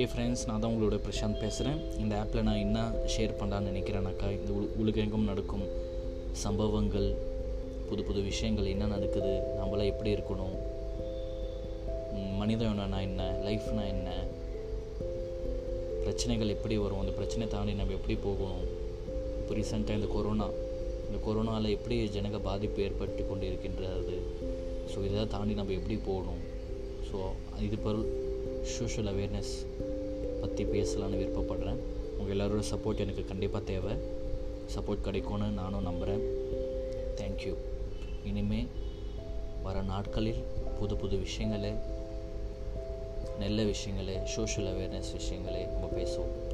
ஏ friends நான் தான் உங்களோட பிரசாந்த் பேசுகிறேன் இந்த ஆப்பில் நான் என்ன ஷேர் பண்ணலான்னு நினைக்கிறேனாக்கா இந்த உ உலகெங்கும் நடக்கும் சம்பவங்கள் புது புது விஷயங்கள் என்ன நடக்குது நம்மளாம் எப்படி இருக்கணும் மனிதனா என்ன லைஃப்னா என்ன பிரச்சனைகள் எப்படி வரும் அந்த பிரச்சனை தாண்டி நம்ம எப்படி போகணும். இப்போ ரீசெண்டாக இந்த கொரோனா இந்த கொரோனாவில் எப்படி ஜனங்க பாதிப்பு ஏற்பட்டு கொண்டு இருக்கின்றது ஸோ இதை தாண்டி நம்ம எப்படி போகணும். ஸோ இது பொருள் சோஷியல் அவேர்னஸ் பற்றி பேசலான்னு விருப்பப்படுறேன். உங்கள் எல்லோரோட சப்போர்ட் எனக்கு கண்டிப்பாக தேவை. சப்போர்ட் கிடைக்கும்னு நானும் நம்புகிறேன் தேங்க்யூ இனிமே வர நாட்களில் புது புது விஷயங்களை நல்ல விஷயங்களை சோஷியல் அவேர்னஸ் விஷயங்களை நம்ம பேசுவோம்.